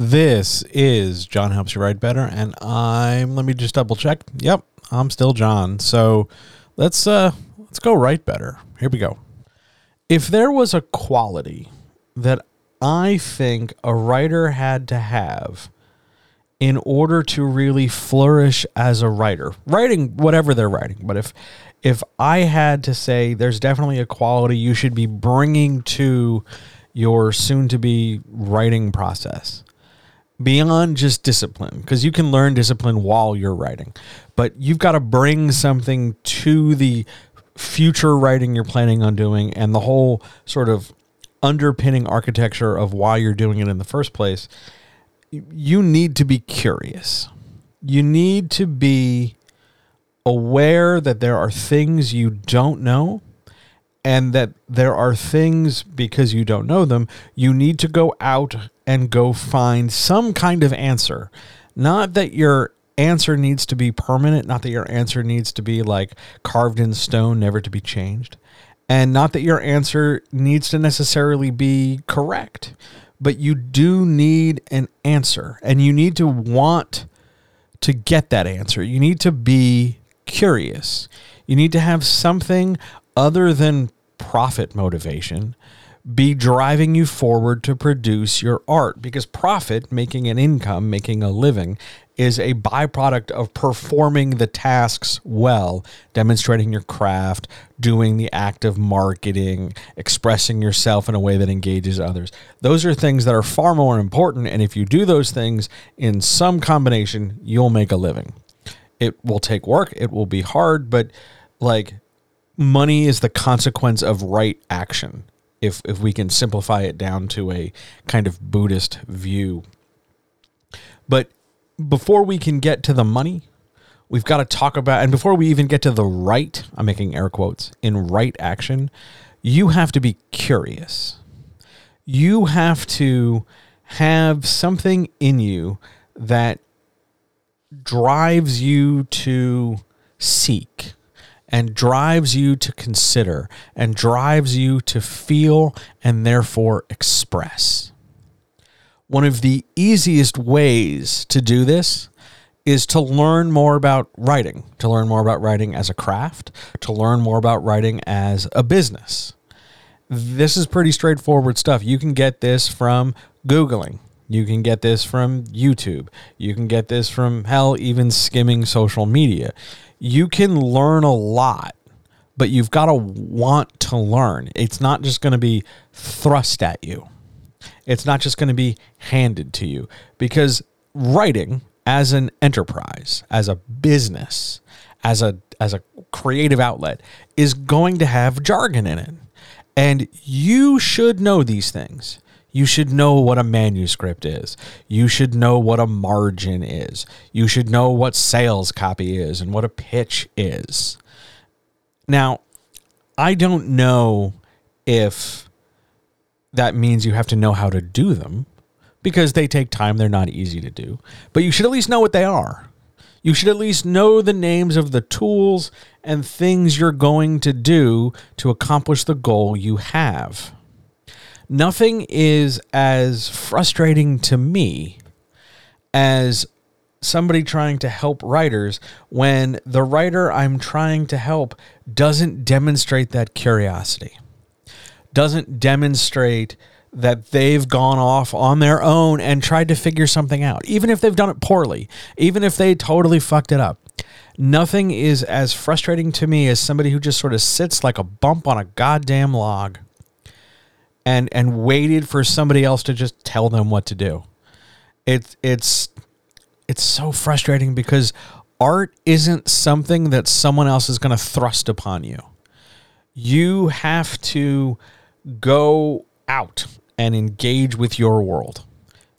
This is John Helps You Write Better, and I'm let me just double check. Yep, I'm still John. So let's uh let's go write better. Here we go. If there was a quality that I think a writer had to have in order to really flourish as a writer, writing whatever they're writing, but if if I had to say there's definitely a quality you should be bringing to your soon to be writing process beyond just discipline because you can learn discipline while you're writing but you've got to bring something to the future writing you're planning on doing and the whole sort of underpinning architecture of why you're doing it in the first place. You need to be curious. You need to be aware that there are things you don't know and that there are things because you don't know them, you need to go out and go find some kind of answer. Not that your answer needs to be permanent, not that your answer needs to be like carved in stone, never to be changed, and not that your answer needs to necessarily be correct, but you do need an answer and you need to want to get that answer. You need to be curious. You need to have something other than profit motivation be driving you forward to produce your art because profit, making an income, making a living, is a byproduct of performing the tasks well, demonstrating your craft, doing the act of marketing, expressing yourself in a way that engages others. Those are things that are far more important. And if you do those things in some combination, you'll make a living. It will take work, it will be hard, but like money is the consequence of right action if if we can simplify it down to a kind of buddhist view. But before we can get to the money we've got to talk about and before we even get to the right i'm making air quotes in right action you have to be curious. You have to have something in you that drives you to seek and drives you to consider and drives you to feel and therefore express. One of the easiest ways to do this is to learn more about writing, to learn more about writing as a craft, to learn more about writing as a business. This is pretty straightforward stuff. You can get this from Googling. You can get this from YouTube. You can get this from hell, even skimming social media you can learn a lot, but you've got to want to learn. It's not just going to be thrust at you. It's not just going to be handed to you because writing as an enterprise, as a business, as a as a creative outlet is going to have jargon in it. And you should know these things. You should know what a manuscript is. You should know what a margin is. You should know what sales copy is and what a pitch is. Now, I don't know if that means you have to know how to do them because they take time. They're not easy to do. But you should at least know what they are. You should at least know the names of the tools and things you're going to do to accomplish the goal you have nothing is as frustrating to me as somebody trying to help writers when the writer I'm trying to help doesn't demonstrate that curiosity, doesn't demonstrate that they've gone off on their own and tried to figure something out, even if they've done it poorly, even if they totally fucked it up. Nothing is as frustrating to me as somebody who just sort of sits like a bump on a goddamn log and and waited for somebody else to just tell them what to do. It's it's it's so frustrating because art isn't something that someone else is going to thrust upon you. You have to go out and engage with your world.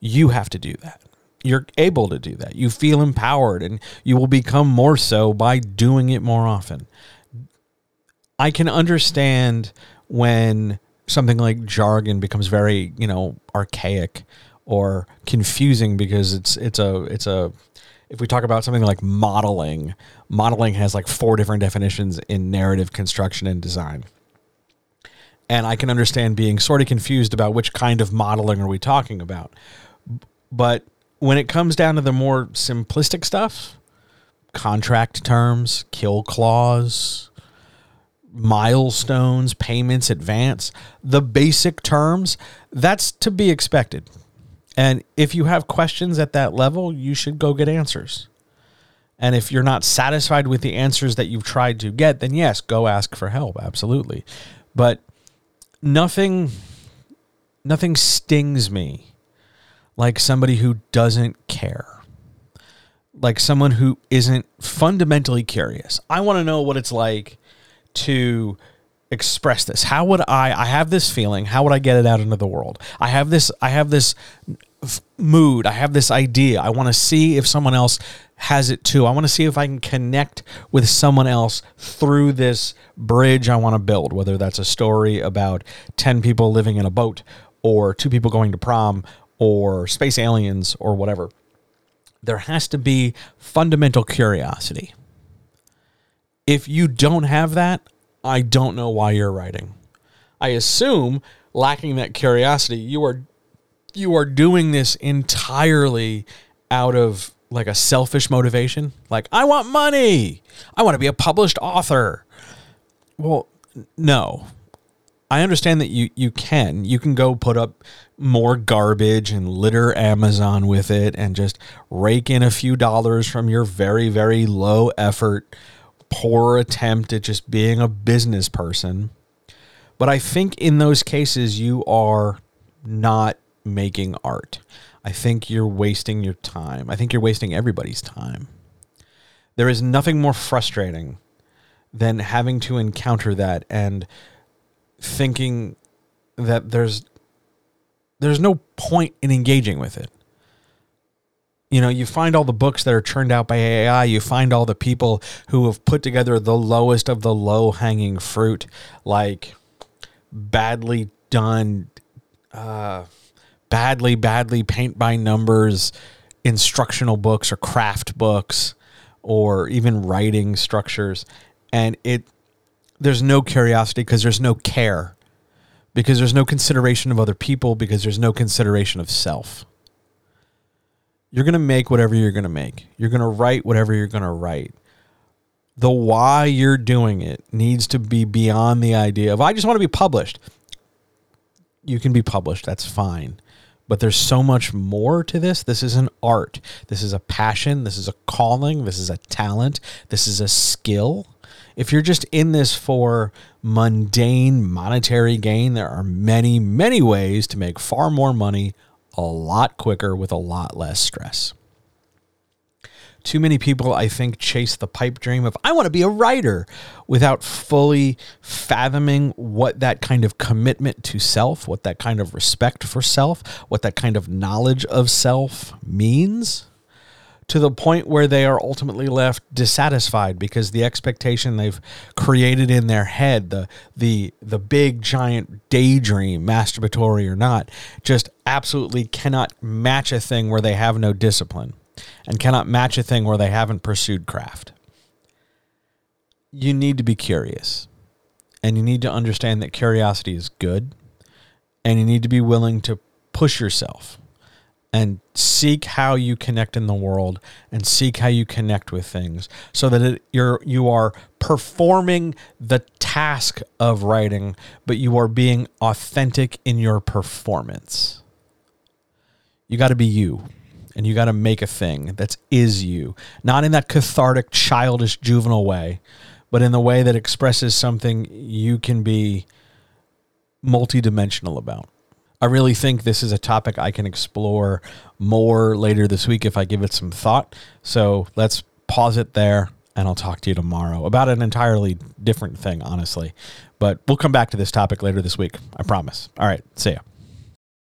You have to do that. you're able to do that. You feel empowered and you will become more so by doing it more often. I can understand when something like jargon becomes very, you know, archaic or confusing because it's it's a it's a if we talk about something like modeling, modeling has like four different definitions in narrative construction and design. And I can understand being sort of confused about which kind of modeling are we talking about. But when it comes down to the more simplistic stuff, contract terms, kill clause, milestones, payments, advance, the basic terms, that's to be expected. And if you have questions at that level, you should go get answers. And if you're not satisfied with the answers that you've tried to get, then yes, go ask for help, absolutely. But nothing nothing stings me like somebody who doesn't care. Like someone who isn't fundamentally curious. I want to know what it's like to express this? How would I I have this feeling, how would I get it out into the world? I have this I have this mood, I have this idea. I want to see if someone else has it too. I want to see if I can connect with someone else through this bridge I want to build, whether that's a story about 10 people living in a boat or two people going to prom or space aliens or whatever. There has to be fundamental curiosity. If you don't have that, I don't know why you're writing. I assume lacking that curiosity, you are you are doing this entirely out of like a selfish motivation. Like I want money. I want to be a published author. Well, no. I understand that you you can. You can go put up more garbage and litter Amazon with it and just rake in a few dollars from your very very low effort poor attempt at just being a business person. But I think in those cases, you are not making art. I think you're wasting your time. I think you're wasting everybody's time. There is nothing more frustrating than having to encounter that and thinking that there's there's no point in engaging with it you know, you find all the books that are churned out by AI. You find all the people who have put together the lowest of the low hanging fruit, like badly done, uh, badly, badly paint by numbers instructional books or craft books or even writing structures. And it, there's no curiosity because there's no care, because there's no consideration of other people, because there's no consideration of self you're going to make whatever you're going to make. You're going to write whatever you're going to write. The why you're doing it needs to be beyond the idea of, I just want to be published. You can be published, that's fine. But there's so much more to this. This is an art. This is a passion. This is a calling. This is a talent. This is a skill. If you're just in this for mundane monetary gain, there are many, many ways to make far more money a lot quicker with a lot less stress. Too many people, I think, chase the pipe dream of, I want to be a writer without fully fathoming what that kind of commitment to self, what that kind of respect for self, what that kind of knowledge of self means to the point where they are ultimately left dissatisfied because the expectation they've created in their head, the the the big giant daydream, masturbatory or not, just absolutely cannot match a thing where they have no discipline and cannot match a thing where they haven't pursued craft. You need to be curious. And you need to understand that curiosity is good. And you need to be willing to push yourself and seek how you connect in the world and seek how you connect with things so that it, you're you are performing the task of writing but you are being authentic in your performance. You got to be you and you got to make a thing that is you not in that cathartic childish juvenile way but in the way that expresses something you can be multidimensional about I really think this is a topic I can explore more later this week if I give it some thought. So let's pause it there and I'll talk to you tomorrow about an entirely different thing, honestly. But we'll come back to this topic later this week. I promise. All right. See ya.